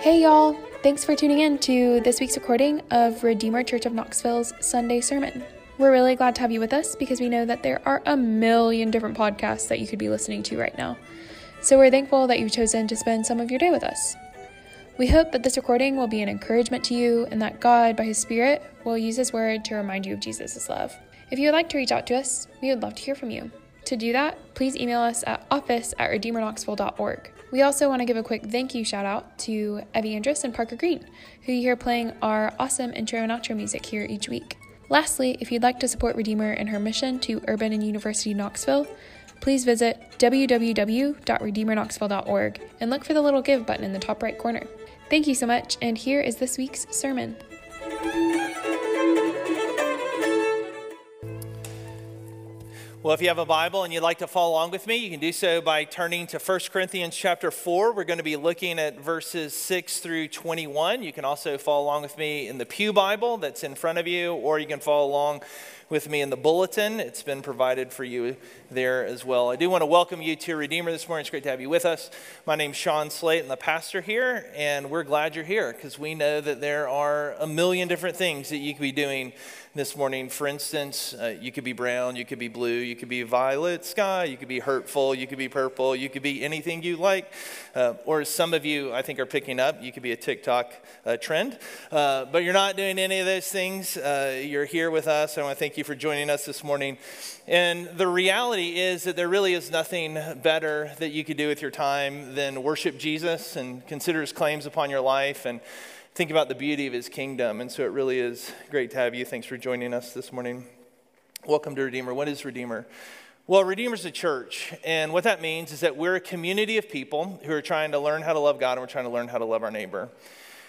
Hey, y'all. Thanks for tuning in to this week's recording of Redeemer Church of Knoxville's Sunday Sermon. We're really glad to have you with us because we know that there are a million different podcasts that you could be listening to right now. So we're thankful that you've chosen to spend some of your day with us. We hope that this recording will be an encouragement to you and that God, by His Spirit, will use His Word to remind you of Jesus' love. If you would like to reach out to us, we would love to hear from you. To do that, please email us at office at redeemerknoxville.org. We also want to give a quick thank you shout out to Evie Andrus and Parker Green, who you hear playing our awesome intro and outro music here each week. Lastly, if you'd like to support Redeemer in her mission to Urban and University Knoxville, please visit www.redeemerknoxville.org and look for the little give button in the top right corner. Thank you so much, and here is this week's sermon. Well, if you have a Bible and you'd like to follow along with me, you can do so by turning to 1 Corinthians chapter 4. We're going to be looking at verses 6 through 21. You can also follow along with me in the Pew Bible that's in front of you, or you can follow along with me in the bulletin. It's been provided for you there as well. I do want to welcome you to Redeemer this morning. It's great to have you with us. My name's Sean Slate, and the pastor here, and we're glad you're here because we know that there are a million different things that you could be doing this morning. For instance, uh, you could be brown, you could be blue, you could be violet sky, you could be hurtful, you could be purple, you could be anything you like. Uh, or some of you, I think, are picking up, you could be a TikTok uh, trend. Uh, but you're not doing any of those things. Uh, you're here with us. I want to thank you for joining us this morning. And the reality is that there really is nothing better that you could do with your time than worship Jesus and consider his claims upon your life and think about the beauty of his kingdom. And so it really is great to have you. Thanks for joining us this morning. Welcome to Redeemer. What is Redeemer? Well, Redeemer's a church, and what that means is that we're a community of people who are trying to learn how to love God and we're trying to learn how to love our neighbor.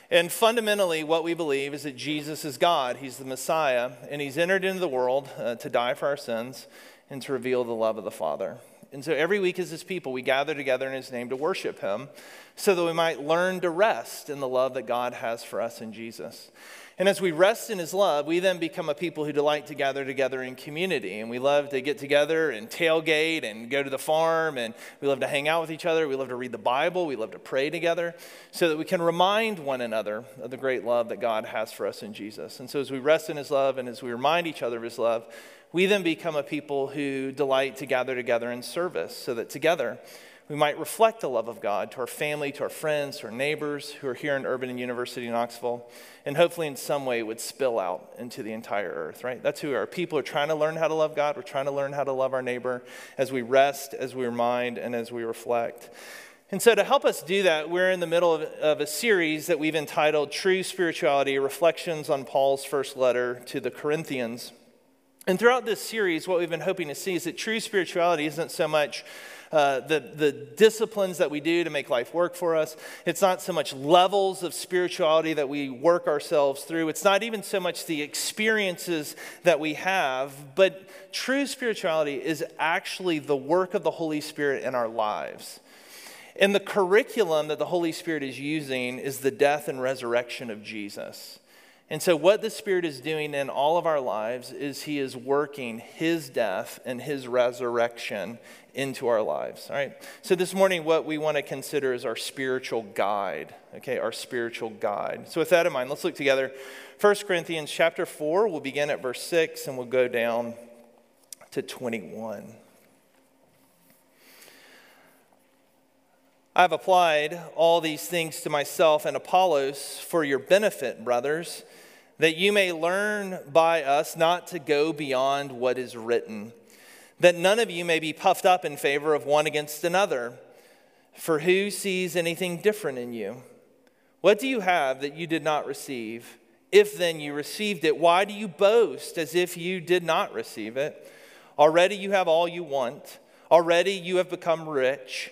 And fundamentally, what we believe is that Jesus is God. He's the Messiah, and He's entered into the world uh, to die for our sins and to reveal the love of the Father. And so every week as His people, we gather together in His name to worship Him so that we might learn to rest in the love that God has for us in Jesus. And as we rest in his love, we then become a people who delight to gather together in community. And we love to get together and tailgate and go to the farm. And we love to hang out with each other. We love to read the Bible. We love to pray together so that we can remind one another of the great love that God has for us in Jesus. And so as we rest in his love and as we remind each other of his love, we then become a people who delight to gather together in service so that together we might reflect the love of God to our family, to our friends, to our neighbors who are here in Urban and University in Knoxville, and hopefully in some way would spill out into the entire earth, right? That's who are. People are trying to learn how to love God. We're trying to learn how to love our neighbor as we rest, as we remind, and as we reflect. And so, to help us do that, we're in the middle of, of, a series that we've entitled True Spirituality Reflections on Paul's First Letter to the Corinthians. And throughout this series, what we've been hoping to see is that true spirituality isn't so much uh, the, the disciplines that we do to make life work for us. It's not so much levels of spirituality that we work ourselves through. It's not even so much the experiences that we have, but true spirituality is actually the work of the Holy Spirit in our lives. And the curriculum that the Holy Spirit is using is the death and resurrection of Jesus. And so, what the Spirit is doing in all of our lives is He is working His death and His resurrection into our lives. All right. So, this morning, what we want to consider is our spiritual guide. Okay, our spiritual guide. So, with that in mind, let's look together. 1 Corinthians chapter 4, we'll begin at verse 6 and we'll go down to 21. I've applied all these things to myself and Apollos for your benefit, brothers that you may learn by us not to go beyond what is written, that none of you may be puffed up in favor of one against another. For who sees anything different in you? What do you have that you did not receive? If then you received it, why do you boast as if you did not receive it? Already you have all you want. Already you have become rich.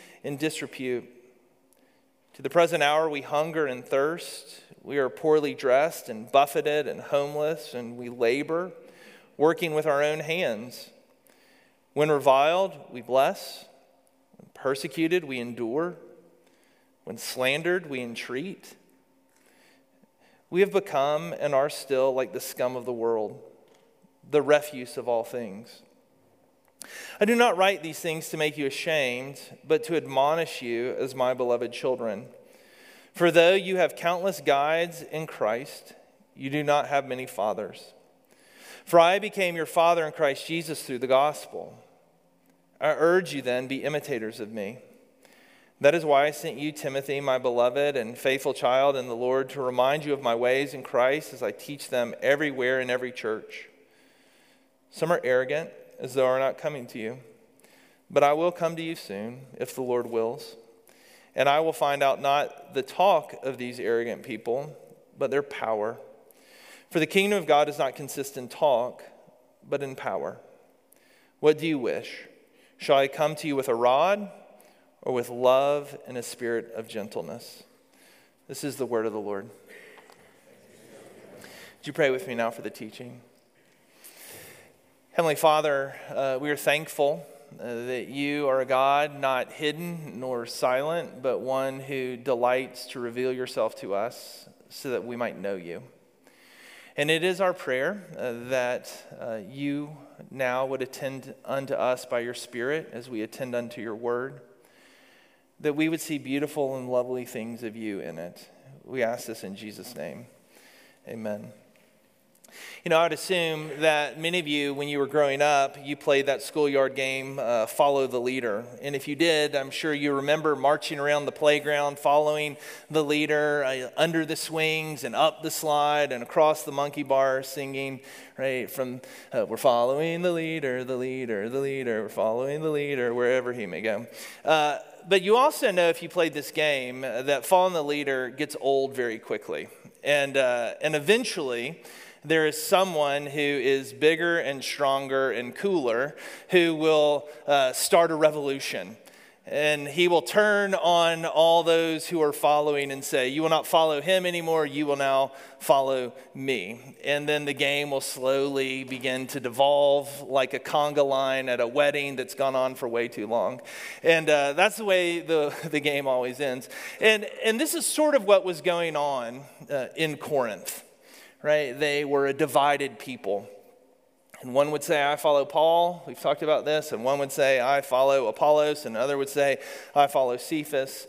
in disrepute. To the present hour, we hunger and thirst. We are poorly dressed and buffeted and homeless, and we labor, working with our own hands. When reviled, we bless. When persecuted, we endure. When slandered, we entreat. We have become and are still like the scum of the world, the refuse of all things. I do not write these things to make you ashamed, but to admonish you as my beloved children. For though you have countless guides in Christ, you do not have many fathers. For I became your father in Christ Jesus through the gospel. I urge you then, be imitators of me. That is why I sent you, Timothy, my beloved and faithful child in the Lord, to remind you of my ways in Christ as I teach them everywhere in every church. Some are arrogant as though I are not coming to you. But I will come to you soon, if the Lord wills. And I will find out not the talk of these arrogant people, but their power. For the kingdom of God does not consist in talk, but in power. What do you wish? Shall I come to you with a rod, or with love and a spirit of gentleness? This is the word of the Lord. Would you pray with me now for the teaching? Heavenly Father, uh, we are thankful uh, that you are a God not hidden nor silent, but one who delights to reveal yourself to us so that we might know you. And it is our prayer uh, that uh, you now would attend unto us by your Spirit as we attend unto your word, that we would see beautiful and lovely things of you in it. We ask this in Jesus' name. Amen. You know, I'd assume that many of you, when you were growing up, you played that schoolyard game, uh, Follow the Leader. And if you did, I'm sure you remember marching around the playground, following the leader uh, under the swings and up the slide and across the monkey bar, singing, right, from uh, We're following the leader, the leader, the leader, we're following the leader, wherever he may go. Uh, but you also know if you played this game uh, that following the leader gets old very quickly. And, uh, and eventually, there is someone who is bigger and stronger and cooler who will uh, start a revolution. And he will turn on all those who are following and say, You will not follow him anymore, you will now follow me. And then the game will slowly begin to devolve like a conga line at a wedding that's gone on for way too long. And uh, that's the way the, the game always ends. And, and this is sort of what was going on uh, in Corinth right? They were a divided people. And one would say, I follow Paul. We've talked about this. And one would say, I follow Apollos. And another would say, I follow Cephas.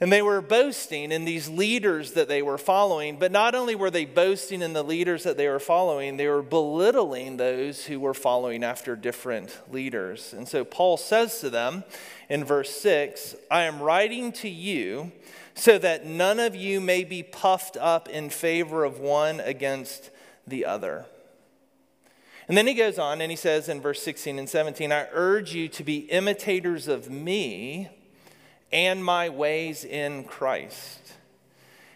And they were boasting in these leaders that they were following. But not only were they boasting in the leaders that they were following, they were belittling those who were following after different leaders. And so Paul says to them in verse 6 I am writing to you so that none of you may be puffed up in favor of one against the other. And then he goes on and he says in verse 16 and 17, I urge you to be imitators of me and my ways in Christ.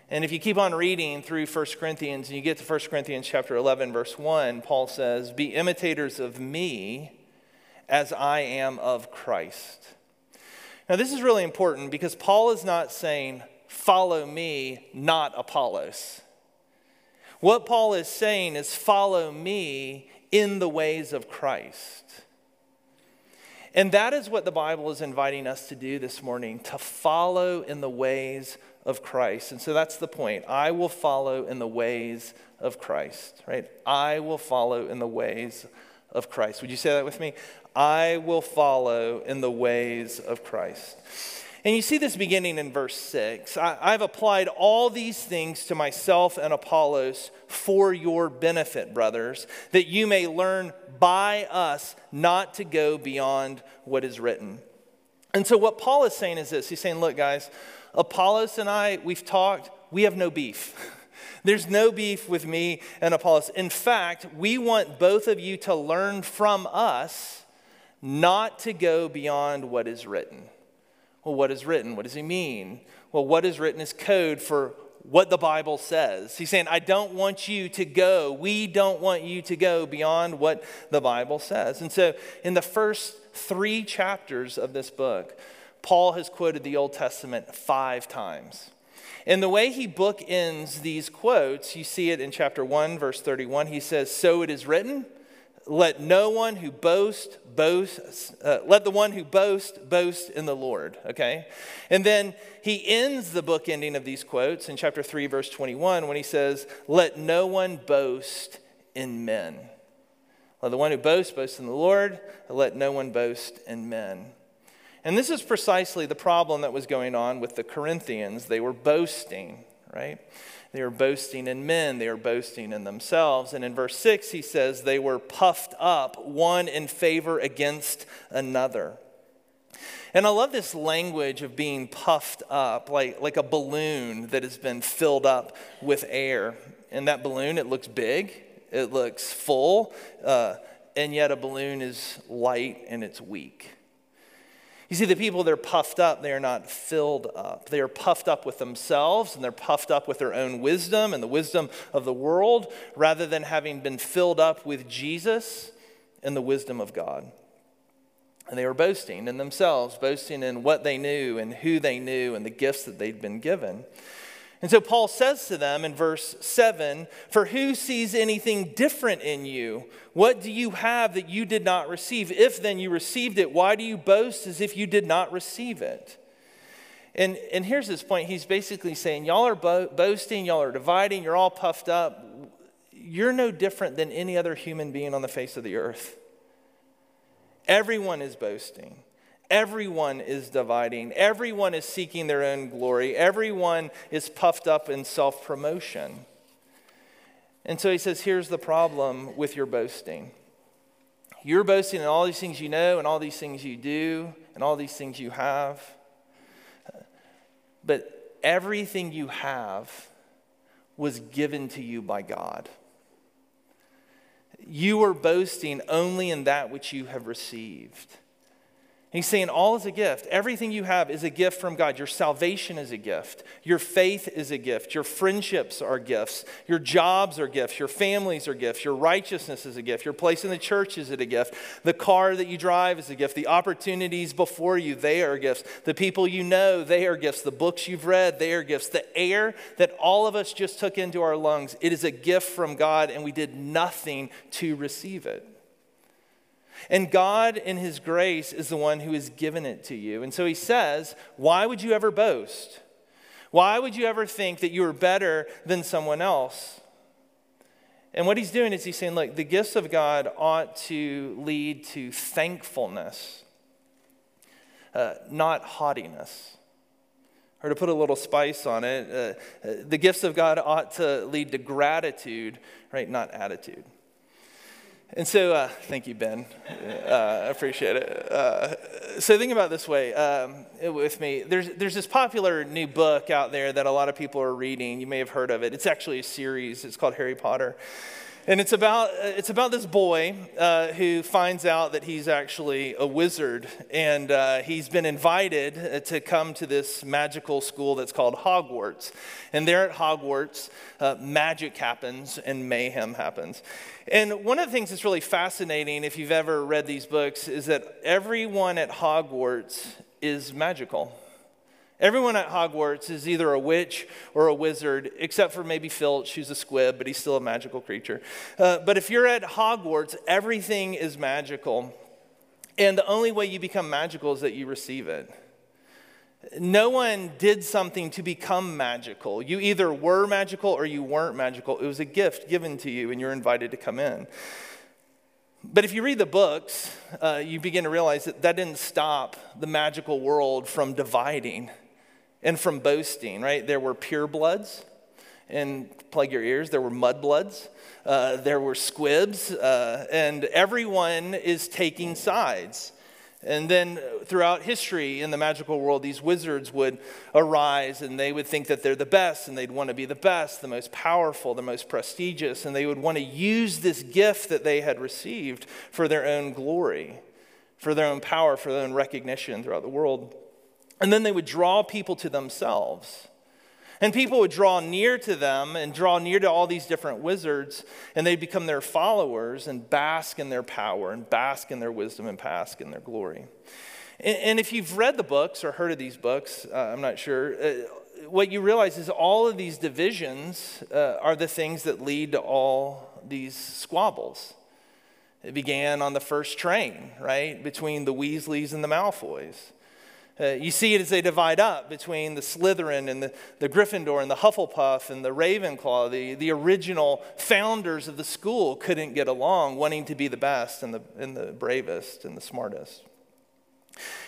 And if you keep on reading through 1 Corinthians and you get to 1 Corinthians chapter 11 verse 1, Paul says, "Be imitators of me as I am of Christ." Now, this is really important because Paul is not saying, follow me, not Apollos. What Paul is saying is, follow me in the ways of Christ. And that is what the Bible is inviting us to do this morning to follow in the ways of Christ. And so that's the point. I will follow in the ways of Christ, right? I will follow in the ways of Christ. Would you say that with me? I will follow in the ways of Christ. And you see this beginning in verse 6. I, have applied all these things to myself and Apollos for your benefit, brothers, that you may learn by us not to go beyond what is written. And so, what Paul is saying is this He's saying, Look, guys, Apollos and I, we've talked, we have no beef. There's no beef with me and Apollos. In fact, we want both of you to learn from us not to go beyond what is written. Well, what is written? What does he mean? Well, what is written is code for what the Bible says. He's saying, I don't want you to go. We don't want you to go beyond what the Bible says. And so, in the first three chapters of this book, Paul has quoted the Old Testament five times. And the way he bookends these quotes, you see it in chapter 1, verse 31. He says, So it is written, let no one who boast boast uh, let the one who boast boast in the lord okay? And then he ends the book ending of these quotes in chapter 3 verse 21 when he says let no one boast in men. Let the one who boasts boast in the lord. Let no one boast in men and this is precisely the problem that was going on with the corinthians they were boasting right they were boasting in men, they were boasting in themselves. And in verse 6, he says, they were puffed up, one in favor against another. And I love this language of being puffed up, like, like a balloon that has been filled up with air. And that balloon, it looks big, it looks full, uh, and yet a balloon is light and it's weak. You see, the people, they're puffed up, they are not filled up. They are puffed up with themselves and they're puffed up with their own wisdom and the wisdom of the world rather than having been filled up with Jesus and the wisdom of God. And they were boasting in themselves, boasting in what they knew and who they knew and the gifts that they'd been given. And so Paul says to them in verse 7 For who sees anything different in you? What do you have that you did not receive? If then you received it, why do you boast as if you did not receive it? And, and here's his point. He's basically saying, Y'all are bo- boasting, y'all are dividing, you're all puffed up. You're no different than any other human being on the face of the earth. Everyone is boasting. Everyone is dividing. Everyone is seeking their own glory. Everyone is puffed up in self promotion. And so he says, Here's the problem with your boasting. You're boasting in all these things you know, and all these things you do, and all these things you have. But everything you have was given to you by God. You are boasting only in that which you have received. He's saying all is a gift. Everything you have is a gift from God. Your salvation is a gift. Your faith is a gift. Your friendships are gifts. Your jobs are gifts. Your families are gifts. Your righteousness is a gift. Your place in the church is a gift. The car that you drive is a gift. The opportunities before you, they are gifts. The people you know, they are gifts. The books you've read, they are gifts. The air that all of us just took into our lungs, it is a gift from God, and we did nothing to receive it. And God, in His grace, is the one who has given it to you. And so He says, Why would you ever boast? Why would you ever think that you are better than someone else? And what He's doing is He's saying, Look, the gifts of God ought to lead to thankfulness, uh, not haughtiness. Or to put a little spice on it, uh, uh the gifts of God ought to lead to gratitude, right? Not attitude. And so, uh, thank you, Ben. Uh, I appreciate it. Uh, so, think about this way um, with me. There's, there's this popular new book out there that a lot of people are reading. You may have heard of it. It's actually a series, it's called Harry Potter. And it's about, it's about this boy uh, who finds out that he's actually a wizard. And uh, he's been invited uh, to come to this magical school that's called Hogwarts. And there at Hogwarts, uh, magic happens and mayhem happens. And one of the things that's really fascinating, if you've ever read these books, is that everyone at Hogwarts is magical. Everyone at Hogwarts is either a witch or a wizard, except for maybe Filch, who's a squib, but he's still a magical creature. Uh, but if you're at Hogwarts, everything is magical. And the only way you become magical is that you receive it. No one did something to become magical. You either were magical or you weren't magical. It was a gift given to you, and you're invited to come in. But if you read the books, uh, you begin to realize that that didn't stop the magical world from dividing and from boasting, right? There were purebloods, and plug your ears, there were mudbloods, uh, there were squibs, uh, and everyone is taking sides. And then throughout history in the magical world, these wizards would arise and they would think that they're the best and they'd want to be the best, the most powerful, the most prestigious, and they would want to use this gift that they had received for their own glory, for their own power, for their own recognition throughout the world. And then they would draw people to themselves. And people would draw near to them and draw near to all these different wizards, and they'd become their followers and bask in their power and bask in their wisdom and bask in their glory. And, and if you've read the books or heard of these books, uh, I'm not sure, uh, what you realize is all of these divisions uh, are the things that lead to all these squabbles. It began on the first train, right, between the Weasleys and the Malfoys. Uh, you see it as they divide up between the Slytherin and the, the Gryffindor and the Hufflepuff and the Ravenclaw. The, the original founders of the school couldn't get along, wanting to be the best and the, and the bravest and the smartest.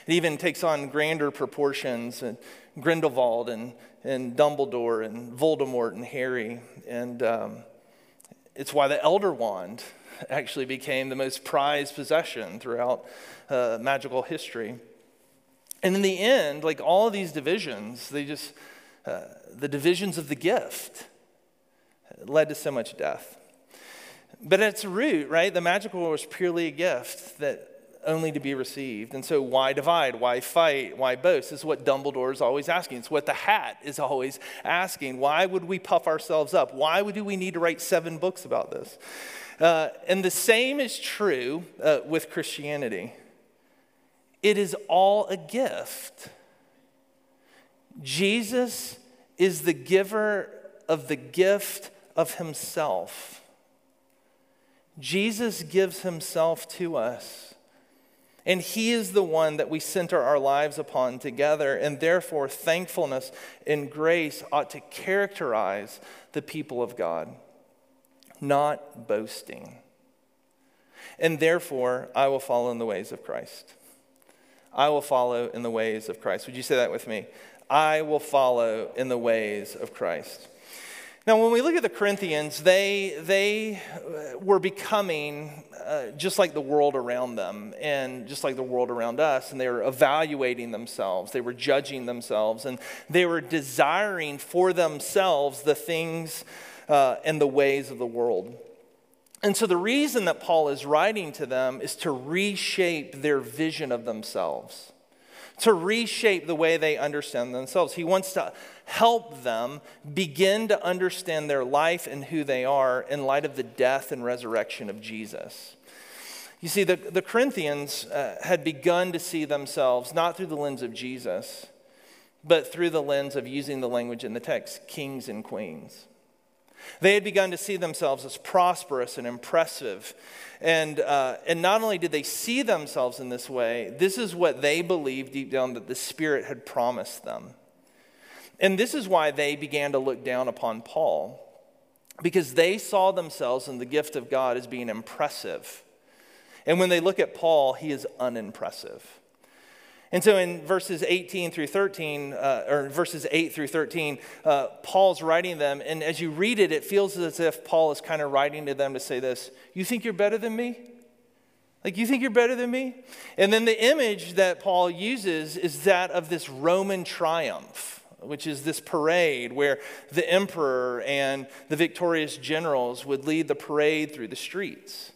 It even takes on grander proportions, and Grindelwald and, and Dumbledore and Voldemort and Harry. And um, it's why the Elder Wand actually became the most prized possession throughout uh, magical history. And in the end, like all these divisions, they just, uh, the divisions of the gift led to so much death. But at its root, right, the magical was purely a gift that only to be received. And so, why divide? Why fight? Why boast? This is what Dumbledore is always asking. It's what the hat is always asking. Why would we puff ourselves up? Why do we need to write seven books about this? Uh, and the same is true uh, with Christianity. It is all a gift. Jesus is the giver of the gift of himself. Jesus gives himself to us. And he is the one that we center our lives upon together. And therefore, thankfulness and grace ought to characterize the people of God, not boasting. And therefore, I will follow in the ways of Christ. I will follow in the ways of Christ. Would you say that with me? I will follow in the ways of Christ. Now, when we look at the Corinthians, they, they were becoming uh, just like the world around them and just like the world around us, and they were evaluating themselves, they were judging themselves, and they were desiring for themselves the things uh, and the ways of the world. And so, the reason that Paul is writing to them is to reshape their vision of themselves, to reshape the way they understand themselves. He wants to help them begin to understand their life and who they are in light of the death and resurrection of Jesus. You see, the, the Corinthians uh, had begun to see themselves not through the lens of Jesus, but through the lens of using the language in the text kings and queens. They had begun to see themselves as prosperous and impressive. And, uh, and not only did they see themselves in this way, this is what they believed deep down that the Spirit had promised them. And this is why they began to look down upon Paul, because they saw themselves in the gift of God as being impressive. And when they look at Paul, he is unimpressive. And so in verses 18 through 13, uh, or verses 8 through 13, uh, Paul's writing them. And as you read it, it feels as if Paul is kind of writing to them to say this You think you're better than me? Like, you think you're better than me? And then the image that Paul uses is that of this Roman triumph, which is this parade where the emperor and the victorious generals would lead the parade through the streets.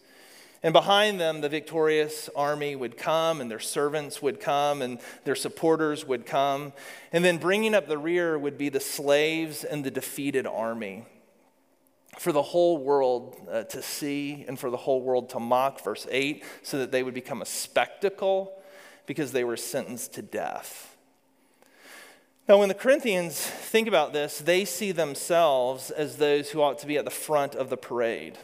And behind them, the victorious army would come, and their servants would come, and their supporters would come. And then bringing up the rear would be the slaves and the defeated army. For the whole world uh, to see and for the whole world to mock, verse 8, so that they would become a spectacle because they were sentenced to death. Now, when the Corinthians think about this, they see themselves as those who ought to be at the front of the parade.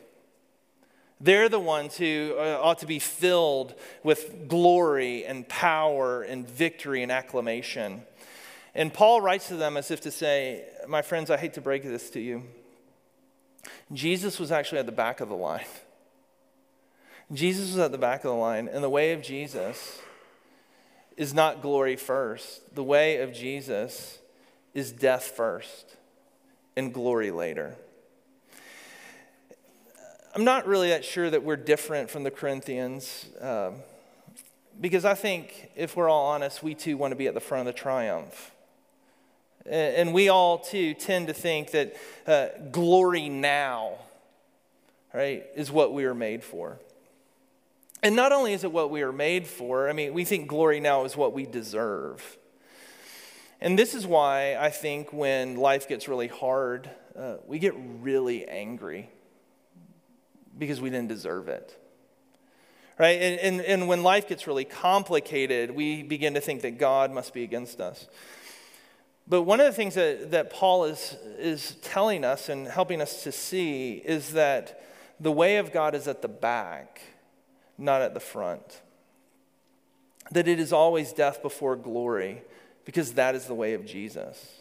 They're the ones who uh, ought to be filled with glory and power and victory and acclamation. And Paul writes to them as if to say, My friends, I hate to break this to you. Jesus was actually at the back of the line. Jesus was at the back of the line, and the way of Jesus is not glory first. The way of Jesus is death first and glory later. I'm not really that sure that we're different from the Corinthians um, because I think, if we're all honest, we too want to be at the front of the triumph. And we all too tend to think that uh, glory now, right, is what we are made for. And not only is it what we are made for, I mean, we think glory now is what we deserve. And this is why I think when life gets really hard, uh, we get really angry because we didn't deserve it. right? And, and, and when life gets really complicated, we begin to think that God must be against us. But one of the things that, that Paul is, is telling us and helping us to see is that the way of God is at the back, not at the front. That it is always death before glory, because that is the way of Jesus.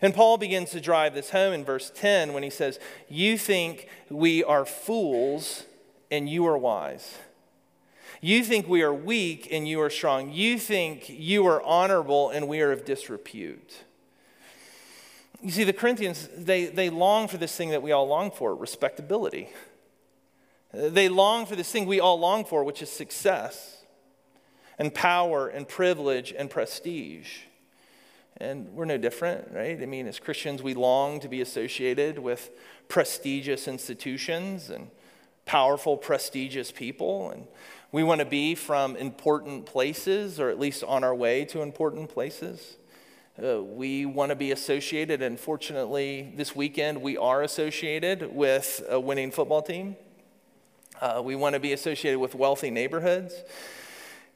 And Paul begins to drive this home in verse 10 when he says, You think we are fools, and you are wise. You think we are weak and you are strong. You think you are honorable and we are of disrepute. You see, the Corinthians, they, they long for this thing that we all long for respectability. They long for this thing we all long for, which is success and power and privilege and prestige. And we're no different, right? I mean, as Christians, we long to be associated with prestigious institutions and powerful, prestigious people. And we want to be from important places, or at least on our way to important places. Uh, we want to be associated, and fortunately, this weekend we are associated with a winning football team. Uh, we want to be associated with wealthy neighborhoods.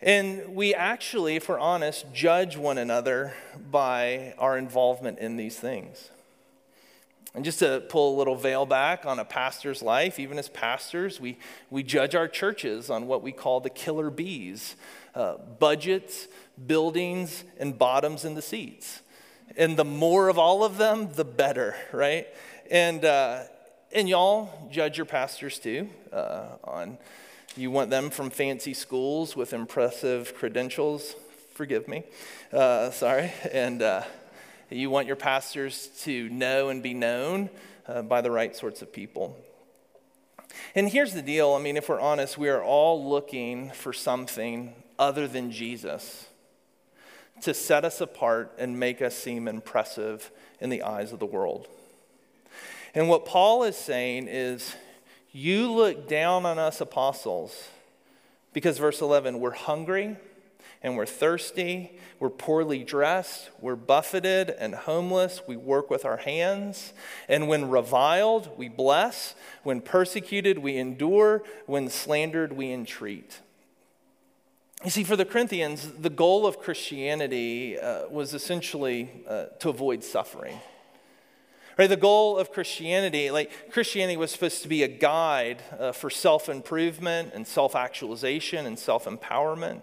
And we actually, if we're honest, judge one another by our involvement in these things. And just to pull a little veil back on a pastor's life, even as pastors, we, we judge our churches on what we call the killer bees uh, budgets, buildings, and bottoms in the seats. And the more of all of them, the better, right? And, uh, and y'all judge your pastors too uh, on you want them from fancy schools with impressive credentials. Forgive me. Uh, sorry. And uh, you want your pastors to know and be known uh, by the right sorts of people. And here's the deal I mean, if we're honest, we are all looking for something other than Jesus to set us apart and make us seem impressive in the eyes of the world. And what Paul is saying is, you look down on us apostles because, verse 11, we're hungry and we're thirsty, we're poorly dressed, we're buffeted and homeless, we work with our hands, and when reviled, we bless, when persecuted, we endure, when slandered, we entreat. You see, for the Corinthians, the goal of Christianity uh, was essentially uh, to avoid suffering. Right, the goal of Christianity, like Christianity was supposed to be a guide uh, for self improvement and self actualization and self empowerment.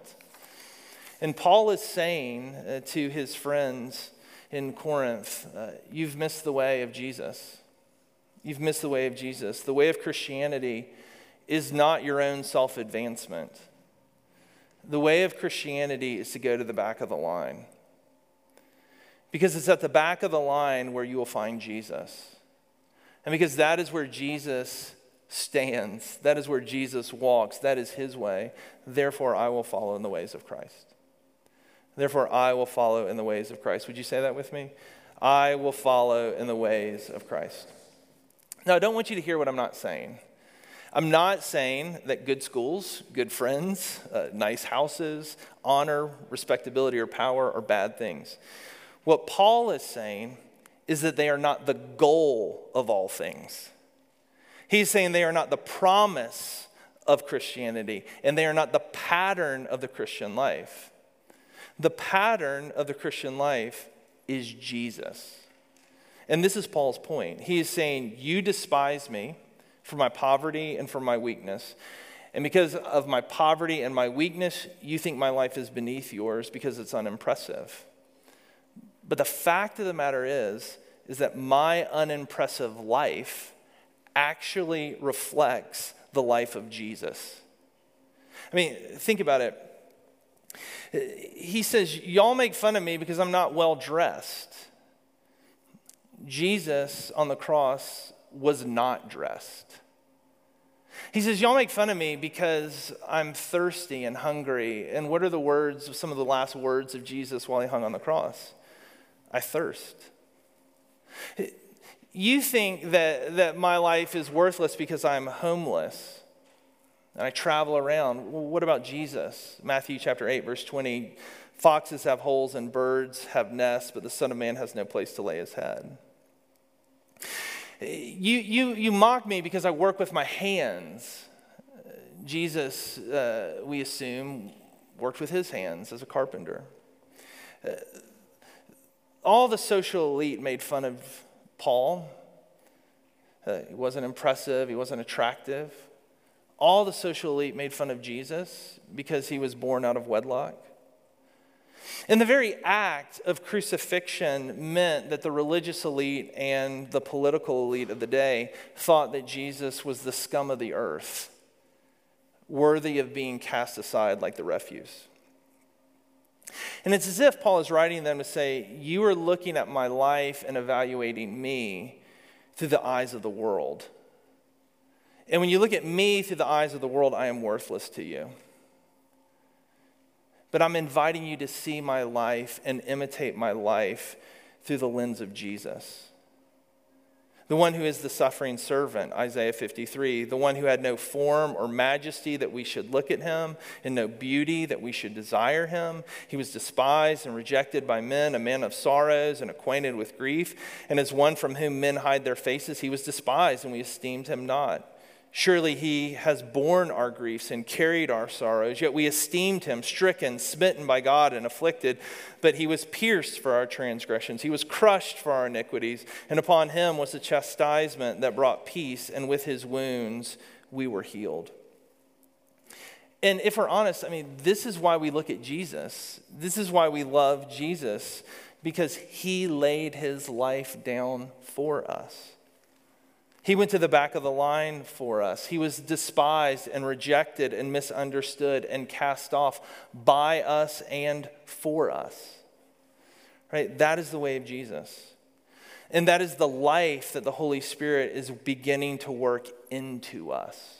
And Paul is saying uh, to his friends in Corinth, uh, You've missed the way of Jesus. You've missed the way of Jesus. The way of Christianity is not your own self advancement. The way of Christianity is to go to the back of the line. Because it's at the back of the line where you will find Jesus. And because that is where Jesus stands, that is where Jesus walks, that is his way. Therefore, I will follow in the ways of Christ. Therefore, I will follow in the ways of Christ. Would you say that with me? I will follow in the ways of Christ. Now, I don't want you to hear what I'm not saying. I'm not saying that good schools, good friends, uh, nice houses, honor, respectability, or power are bad things. What Paul is saying is that they are not the goal of all things. He's saying they are not the promise of Christianity, and they are not the pattern of the Christian life. The pattern of the Christian life is Jesus. And this is Paul's point. He is saying, You despise me for my poverty and for my weakness. And because of my poverty and my weakness, you think my life is beneath yours because it's unimpressive. But the fact of the matter is, is that my unimpressive life actually reflects the life of Jesus. I mean, think about it he says, Y'all make fun of me because I'm not well dressed. Jesus on the cross was not dressed. He says, Y'all make fun of me because I'm thirsty and hungry. And what are the words, of some of the last words of Jesus while he hung on the cross? I thirst. You think that, that my life is worthless because I'm homeless and I travel around. Well, what about Jesus? Matthew chapter 8, verse 20 Foxes have holes and birds have nests, but the Son of Man has no place to lay his head. You, you, you mock me because I work with my hands. Jesus, uh, we assume, worked with his hands as a carpenter. Uh, all the social elite made fun of Paul. Uh, he wasn't impressive, he wasn't attractive. All the social elite made fun of Jesus because he was born out of wedlock. And the very act of crucifixion meant that the religious elite and the political elite of the day thought that Jesus was the scum of the earth, worthy of being cast aside like the refuse. And it's as if Paul is writing them to say, You are looking at my life and evaluating me through the eyes of the world. And when you look at me through the eyes of the world, I am worthless to you. But I'm inviting you to see my life and imitate my life through the lens of Jesus. The one who is the suffering servant, Isaiah 53, the one who had no form or majesty that we should look at him, and no beauty that we should desire him. He was despised and rejected by men, a man of sorrows and acquainted with grief. And as one from whom men hide their faces, he was despised, and we esteemed him not. Surely he has borne our griefs and carried our sorrows, yet we esteemed him stricken, smitten by God, and afflicted. But he was pierced for our transgressions, he was crushed for our iniquities, and upon him was the chastisement that brought peace, and with his wounds we were healed. And if we're honest, I mean, this is why we look at Jesus. This is why we love Jesus, because he laid his life down for us. He went to the back of the line for us. He was despised and rejected and misunderstood and cast off by us and for us. Right? That is the way of Jesus. And that is the life that the Holy Spirit is beginning to work into us.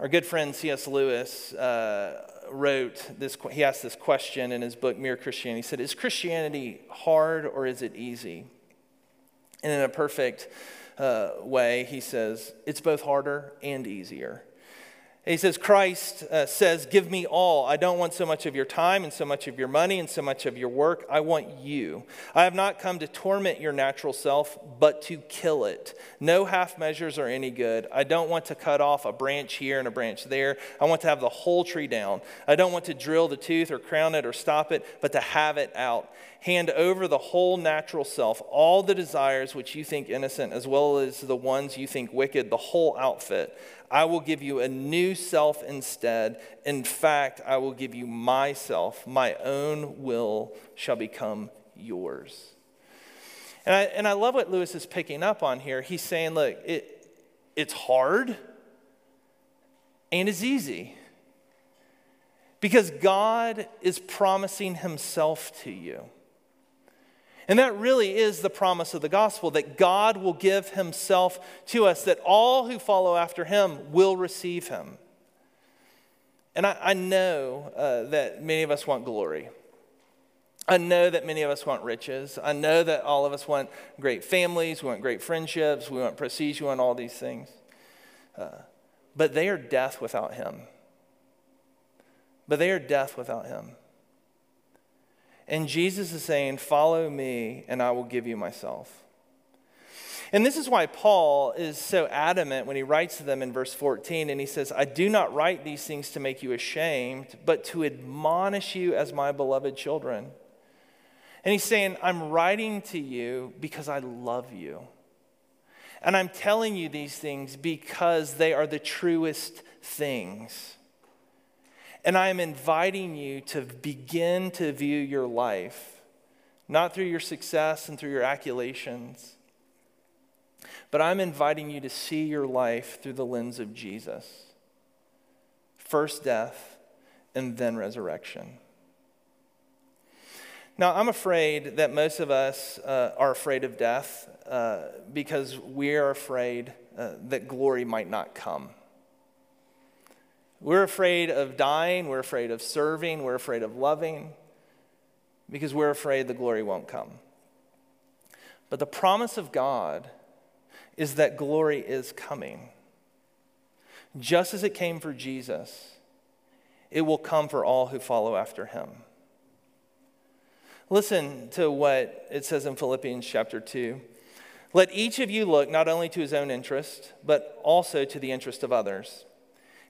Our good friend C.S. Lewis uh, wrote this, he asked this question in his book, Mere Christianity. He said, Is Christianity hard or is it easy? And in a perfect uh, way, he says, it's both harder and easier. He says, Christ uh, says, Give me all. I don't want so much of your time and so much of your money and so much of your work. I want you. I have not come to torment your natural self, but to kill it. No half measures are any good. I don't want to cut off a branch here and a branch there. I want to have the whole tree down. I don't want to drill the tooth or crown it or stop it, but to have it out. Hand over the whole natural self, all the desires which you think innocent, as well as the ones you think wicked, the whole outfit. I will give you a new self instead. In fact, I will give you myself. My own will shall become yours. And I, and I love what Lewis is picking up on here. He's saying, look, it, it's hard and it's easy because God is promising himself to you. And that really is the promise of the gospel that God will give himself to us, that all who follow after him will receive him. And I, I know uh, that many of us want glory. I know that many of us want riches. I know that all of us want great families, we want great friendships, we want prestige, we want all these things. Uh, but they are death without him. But they are death without him. And Jesus is saying, Follow me, and I will give you myself. And this is why Paul is so adamant when he writes to them in verse 14, and he says, I do not write these things to make you ashamed, but to admonish you as my beloved children. And he's saying, I'm writing to you because I love you. And I'm telling you these things because they are the truest things. And I am inviting you to begin to view your life, not through your success and through your accolations, but I'm inviting you to see your life through the lens of Jesus. First death and then resurrection. Now, I'm afraid that most of us uh, are afraid of death uh, because we are afraid uh, that glory might not come. We're afraid of dying, we're afraid of serving, we're afraid of loving because we're afraid the glory won't come. But the promise of God is that glory is coming. Just as it came for Jesus, it will come for all who follow after him. Listen to what it says in Philippians chapter 2. Let each of you look not only to his own interest, but also to the interest of others.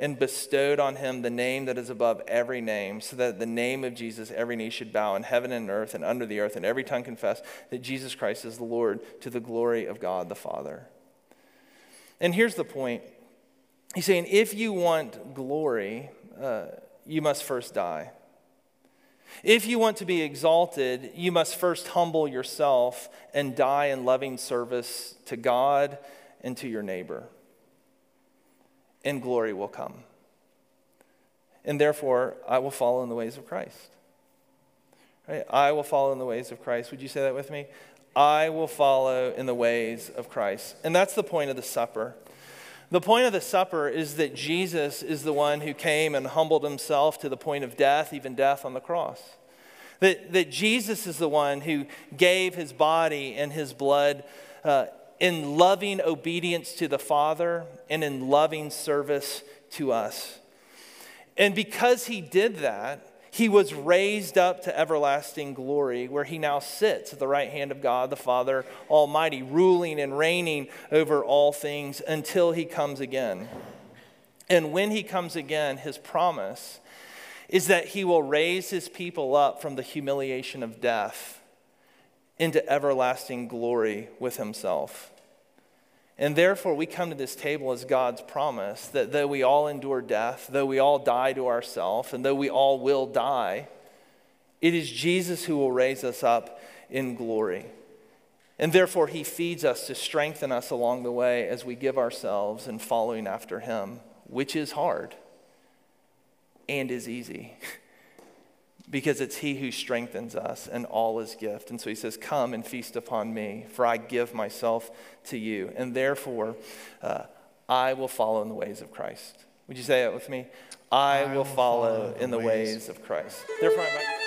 and bestowed on him the name that is above every name, so that the name of Jesus every knee should bow in heaven and earth and under the earth, and every tongue confess that Jesus Christ is the Lord to the glory of God the Father. And here's the point He's saying, if you want glory, uh, you must first die. If you want to be exalted, you must first humble yourself and die in loving service to God and to your neighbor and glory will come. And therefore, I will follow in the ways of Christ. Right? I will follow in the ways of Christ. Would you say that with me? I will follow in the ways of Christ. And that's the point of the supper. The point of the supper is that Jesus is the one who came and humbled himself to the point of death, even death on the cross. That, that Jesus is the one who gave his body and his blood uh, in loving obedience to the Father and in loving service to us. And because he did that, he was raised up to everlasting glory, where he now sits at the right hand of God the Father Almighty, ruling and reigning over all things until he comes again. And when he comes again, his promise is that he will raise his people up from the humiliation of death into everlasting glory with himself. And therefore, we come to this table as God's promise that though we all endure death, though we all die to ourselves, and though we all will die, it is Jesus who will raise us up in glory. And therefore, he feeds us to strengthen us along the way as we give ourselves in following after him, which is hard and is easy. because it's He who strengthens us and all is gift. And so He says, Come and feast upon me, for I give myself to you. And therefore, uh, I will follow in the ways of Christ. Would you say that with me? I, I will follow, follow in the ways, ways of Christ. Therefore, I.